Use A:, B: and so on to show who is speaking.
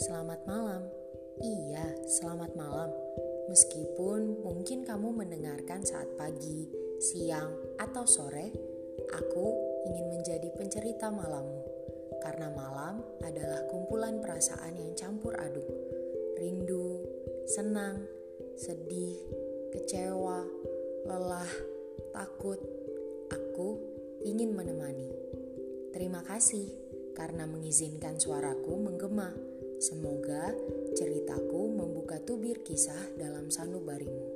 A: Selamat malam. Meskipun mungkin kamu mendengarkan saat pagi, siang, atau sore, aku ingin menjadi pencerita malammu. Karena malam adalah kumpulan perasaan yang campur aduk. Rindu, senang, sedih, kecewa, lelah, takut. Aku ingin menemani. Terima kasih karena mengizinkan suaraku menggema. Semoga ceritaku membuka tubir kisah dalam sanubarimu.